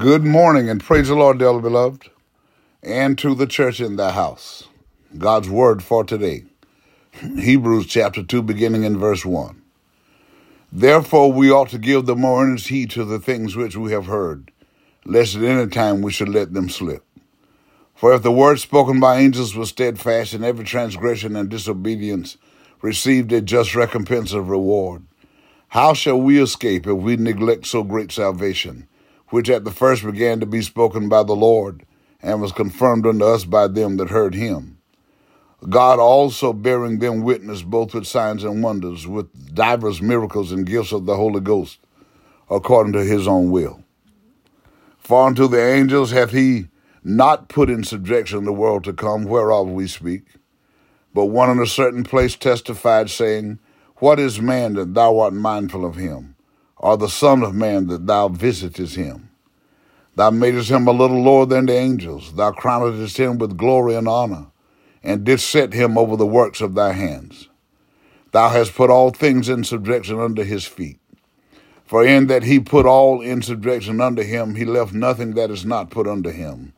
Good morning and praise the Lord, dearly beloved, and to the church in the house. God's word for today. Hebrews chapter 2, beginning in verse 1. Therefore, we ought to give the more earnest heed to the things which we have heard, lest at any time we should let them slip. For if the word spoken by angels was steadfast, and every transgression and disobedience received a just recompense of reward, how shall we escape if we neglect so great salvation? Which at the first began to be spoken by the Lord, and was confirmed unto us by them that heard him. God also bearing them witness both with signs and wonders, with divers miracles and gifts of the Holy Ghost, according to his own will. For unto the angels hath he not put in subjection the world to come, whereof we speak. But one in a certain place testified, saying, What is man that thou art mindful of him? Or the Son of Man that thou visitest him. Thou madest him a little lower than the angels. Thou crownedest him with glory and honor, and didst set him over the works of thy hands. Thou hast put all things in subjection under his feet. For in that he put all in subjection under him, he left nothing that is not put under him.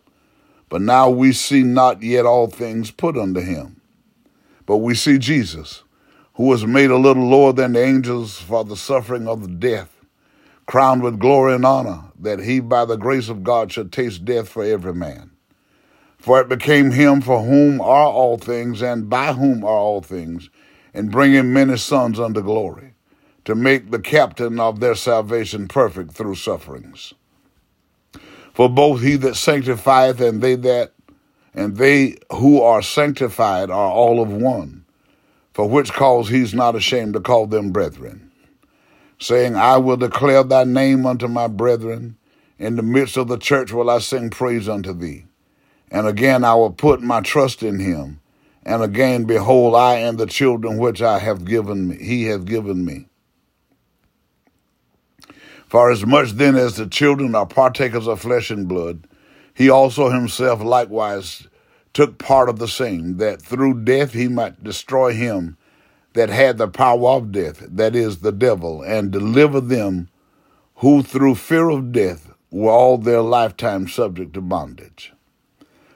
But now we see not yet all things put under him. But we see Jesus, who was made a little lower than the angels for the suffering of the death crowned with glory and honor, that he by the grace of God should taste death for every man. For it became him for whom are all things, and by whom are all things, and bringing many sons unto glory, to make the captain of their salvation perfect through sufferings. For both he that sanctifieth and they that and they who are sanctified are all of one, for which cause he's not ashamed to call them brethren saying, I will declare thy name unto my brethren. In the midst of the church will I sing praise unto thee. And again I will put my trust in him. And again, behold, I and the children which I have given me, he hath given me. For as much then as the children are partakers of flesh and blood, he also himself likewise took part of the same, that through death he might destroy him that had the power of death, that is, the devil, and deliver them who through fear of death were all their lifetime subject to bondage.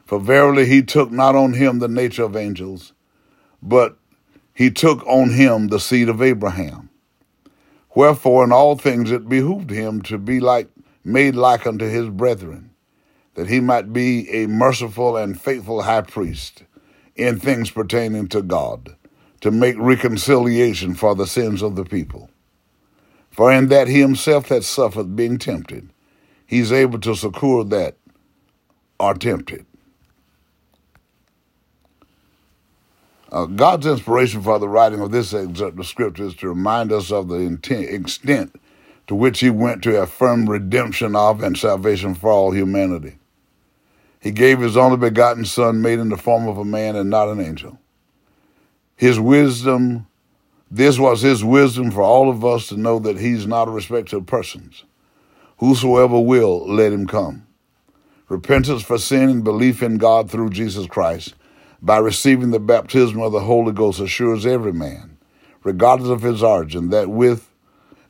For verily he took not on him the nature of angels, but he took on him the seed of Abraham. Wherefore in all things it behooved him to be like made like unto his brethren, that he might be a merciful and faithful high priest in things pertaining to God to make reconciliation for the sins of the people. For in that he himself had suffered being tempted, he's able to succor that are tempted. Uh, God's inspiration for the writing of this excerpt of Scripture is to remind us of the intent, extent to which he went to affirm redemption of and salvation for all humanity. He gave his only begotten Son, made in the form of a man and not an angel his wisdom, this was his wisdom for all of us to know that he's not a respecter of persons. Whosoever will, let him come. Repentance for sin and belief in God through Jesus Christ by receiving the baptism of the Holy Ghost assures every man, regardless of his origin, that with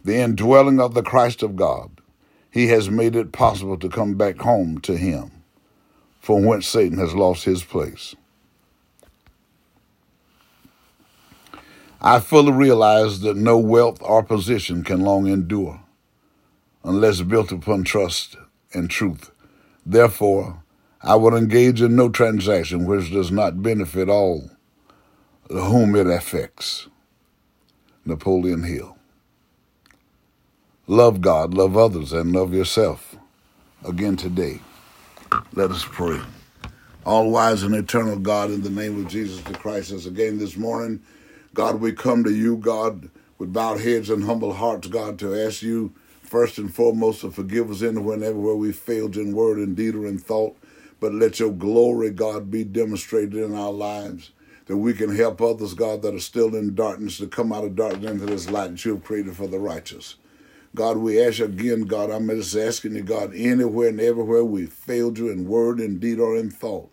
the indwelling of the Christ of God, he has made it possible to come back home to him, from whence Satan has lost his place. I fully realize that no wealth or position can long endure unless built upon trust and truth. Therefore, I will engage in no transaction which does not benefit all whom it affects. Napoleon Hill. Love God, love others, and love yourself. Again today, let us pray. All wise and eternal God, in the name of Jesus the Christ, as again this morning, God, we come to you, God, with bowed heads and humble hearts, God, to ask you first and foremost to forgive us in whenever we failed in word and deed or in thought. But let your glory, God, be demonstrated in our lives, that we can help others, God, that are still in darkness to come out of darkness into this light that you have created for the righteous. God, we ask you again, God, I'm just asking you, God, anywhere and everywhere we failed you in word and deed or in thought.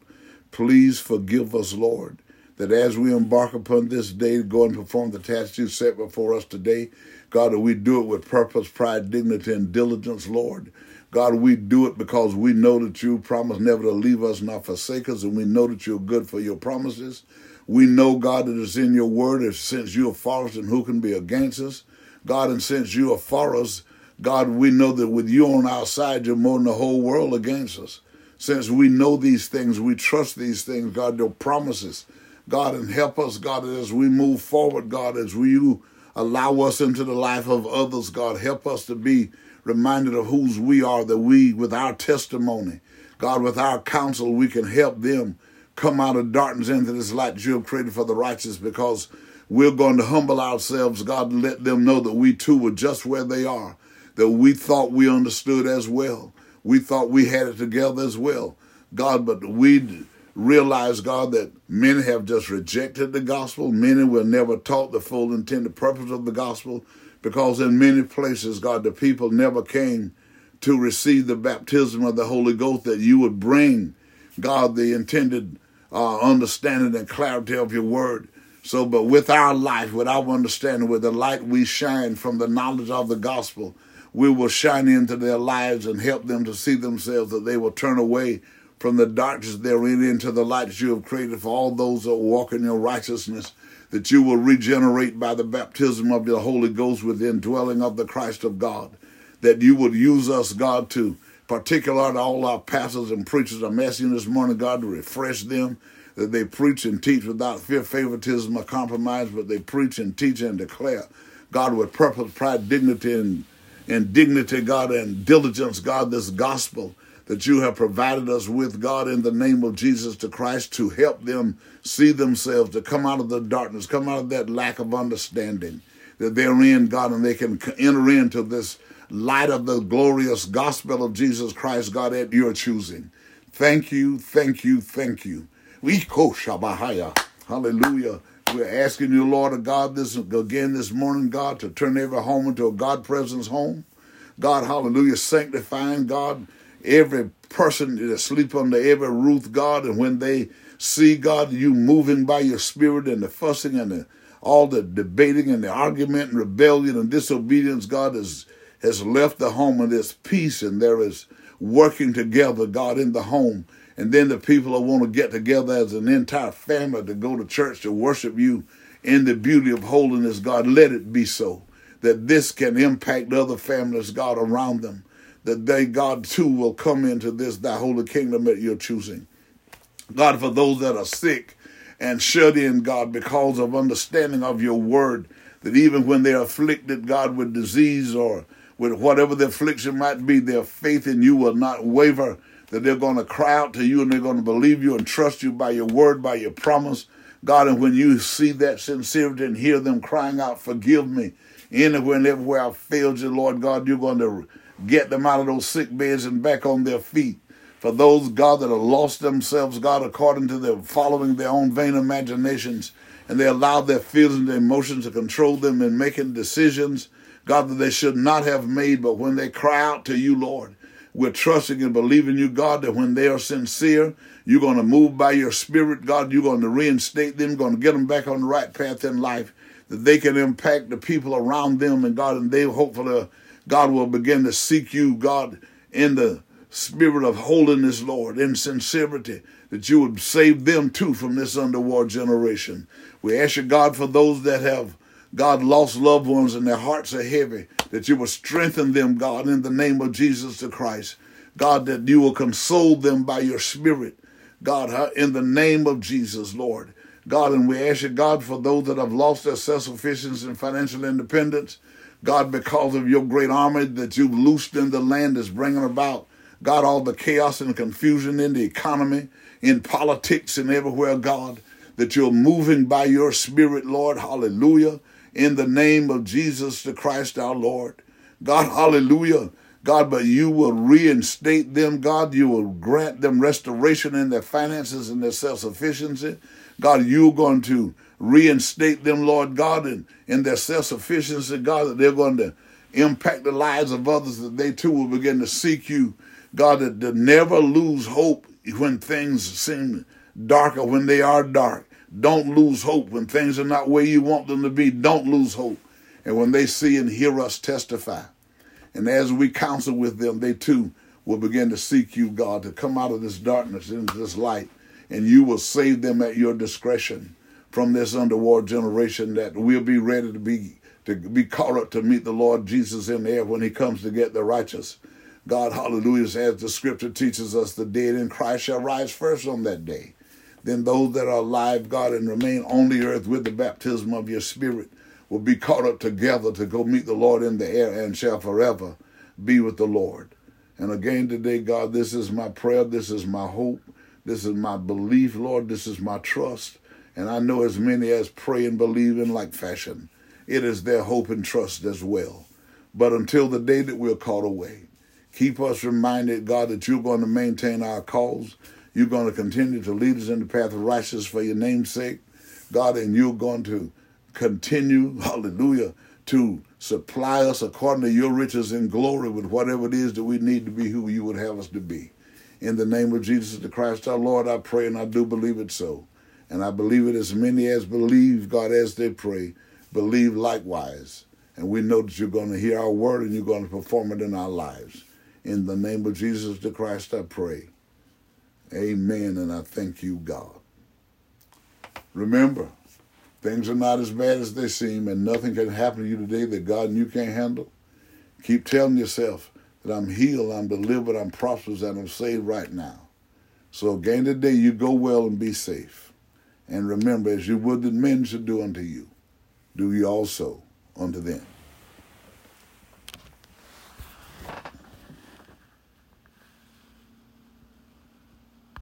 Please forgive us, Lord that as we embark upon this day to go and perform the task you set before us today, God, that we do it with purpose, pride, dignity, and diligence, Lord. God, we do it because we know that you promise never to leave us nor forsake us, and we know that you're good for your promises. We know, God, that it's in your word, that since you are for us, and who can be against us? God, and since you are for us, God, we know that with you on our side, you're more than the whole world against us. Since we know these things, we trust these things, God, your promises. God, and help us, God, as we move forward, God, as we allow us into the life of others, God, help us to be reminded of whose we are, that we, with our testimony, God, with our counsel, we can help them come out of darkness into this light you have created for the righteous because we're going to humble ourselves, God, and let them know that we too were just where they are, that we thought we understood as well. We thought we had it together as well. God, but we realize, God, that many have just rejected the gospel. Many were never taught the full intended purpose of the gospel because in many places, God, the people never came to receive the baptism of the Holy Ghost that you would bring, God, the intended uh, understanding and clarity of your word. So, but with our life, with our understanding, with the light we shine from the knowledge of the gospel, we will shine into their lives and help them to see themselves that they will turn away from the darkness they're into the light that you have created for all those that walk in your righteousness, that you will regenerate by the baptism of your Holy Ghost with the indwelling of the Christ of God, that you would use us, God, to particularly all our pastors and preachers. I'm asking this morning, God, to refresh them, that they preach and teach without fear, favoritism, or compromise, but they preach and teach and declare, God, with purpose, pride, dignity, and, and dignity, God, and diligence, God, this gospel that you have provided us with, God, in the name of Jesus to Christ, to help them see themselves, to come out of the darkness, come out of that lack of understanding that they're in, God, and they can enter into this light of the glorious gospel of Jesus Christ, God, at your choosing. Thank you, thank you, thank you. Hallelujah. We're asking you, Lord of God, this again this morning, God, to turn every home into a God presence home. God, hallelujah, sanctifying God every person that sleep under every roof, God, and when they see God, you moving by your spirit and the fussing and the, all the debating and the argument and rebellion and disobedience, God has has left the home and there's peace and there is working together, God, in the home. And then the people that want to get together as an entire family to go to church to worship you in the beauty of holiness, God, let it be so. That this can impact other families, God, around them that they, God, too, will come into this, thy holy kingdom that you're choosing. God, for those that are sick and shut in, God, because of understanding of your word, that even when they're afflicted, God, with disease or with whatever the affliction might be, their faith in you will not waver, that they're going to cry out to you and they're going to believe you and trust you by your word, by your promise. God, and when you see that sincerity and hear them crying out, forgive me, anywhere and everywhere I've failed you, Lord God, you're going to get them out of those sick beds and back on their feet. For those, God, that have lost themselves, God, according to their following their own vain imaginations, and they allow their feelings and emotions to control them in making decisions, God, that they should not have made, but when they cry out to you, Lord, we're trusting and believing you, God, that when they are sincere, you're going to move by your spirit, God. You're going to reinstate them, going to get them back on the right path in life, that they can impact the people around them, and God, and they hopefully God will begin to seek you, God, in the spirit of holiness, Lord, in sincerity, that you would save them too from this untoward generation. We ask you, God, for those that have, God, lost loved ones and their hearts are heavy, that you will strengthen them, God, in the name of Jesus the Christ. God, that you will console them by your spirit, God, in the name of Jesus, Lord. God, and we ask you, God, for those that have lost their self sufficiency and financial independence, God, because of your great army that you've loosed in the land is bringing about, God, all the chaos and confusion in the economy, in politics, and everywhere, God, that you're moving by your spirit, Lord, hallelujah, in the name of Jesus the Christ our Lord. God, hallelujah. God, but you will reinstate them, God. You will grant them restoration in their finances and their self sufficiency. God, you're going to reinstate them, Lord God, in, in their self sufficiency, God, that they're going to impact the lives of others, that they too will begin to seek you, God, that never lose hope when things seem darker, when they are dark. Don't lose hope when things are not where you want them to be. Don't lose hope. And when they see and hear us testify, and as we counsel with them, they too will begin to seek you, God, to come out of this darkness into this light, and you will save them at your discretion from this untoward generation that will be ready to be to be caught up to meet the Lord Jesus in the air when he comes to get the righteous. God, hallelujah, as the scripture teaches us, the dead in Christ shall rise first on that day. Then those that are alive, God, and remain on the earth with the baptism of your spirit will be caught up together to go meet the Lord in the air and shall forever be with the Lord. And again today, God, this is my prayer, this is my hope, this is my belief, Lord, this is my trust. And I know as many as pray and believe in like fashion, it is their hope and trust as well. But until the day that we're called away, keep us reminded, God, that you're going to maintain our cause you're going to continue to lead us in the path of righteousness for your name's sake, God, and you're going to continue, hallelujah, to supply us according to your riches in glory with whatever it is that we need to be who you would have us to be. In the name of Jesus the Christ our Lord, I pray and I do believe it so. And I believe it as many as believe, God, as they pray, believe likewise. And we know that you're going to hear our word and you're going to perform it in our lives. In the name of Jesus the Christ, I pray. Amen. And I thank you, God. Remember, things are not as bad as they seem, and nothing can happen to you today that God and you can't handle. Keep telling yourself that I'm healed, I'm delivered, I'm prosperous, and I'm saved right now. So again today, you go well and be safe. And remember, as you would that men should do unto you, do ye also unto them.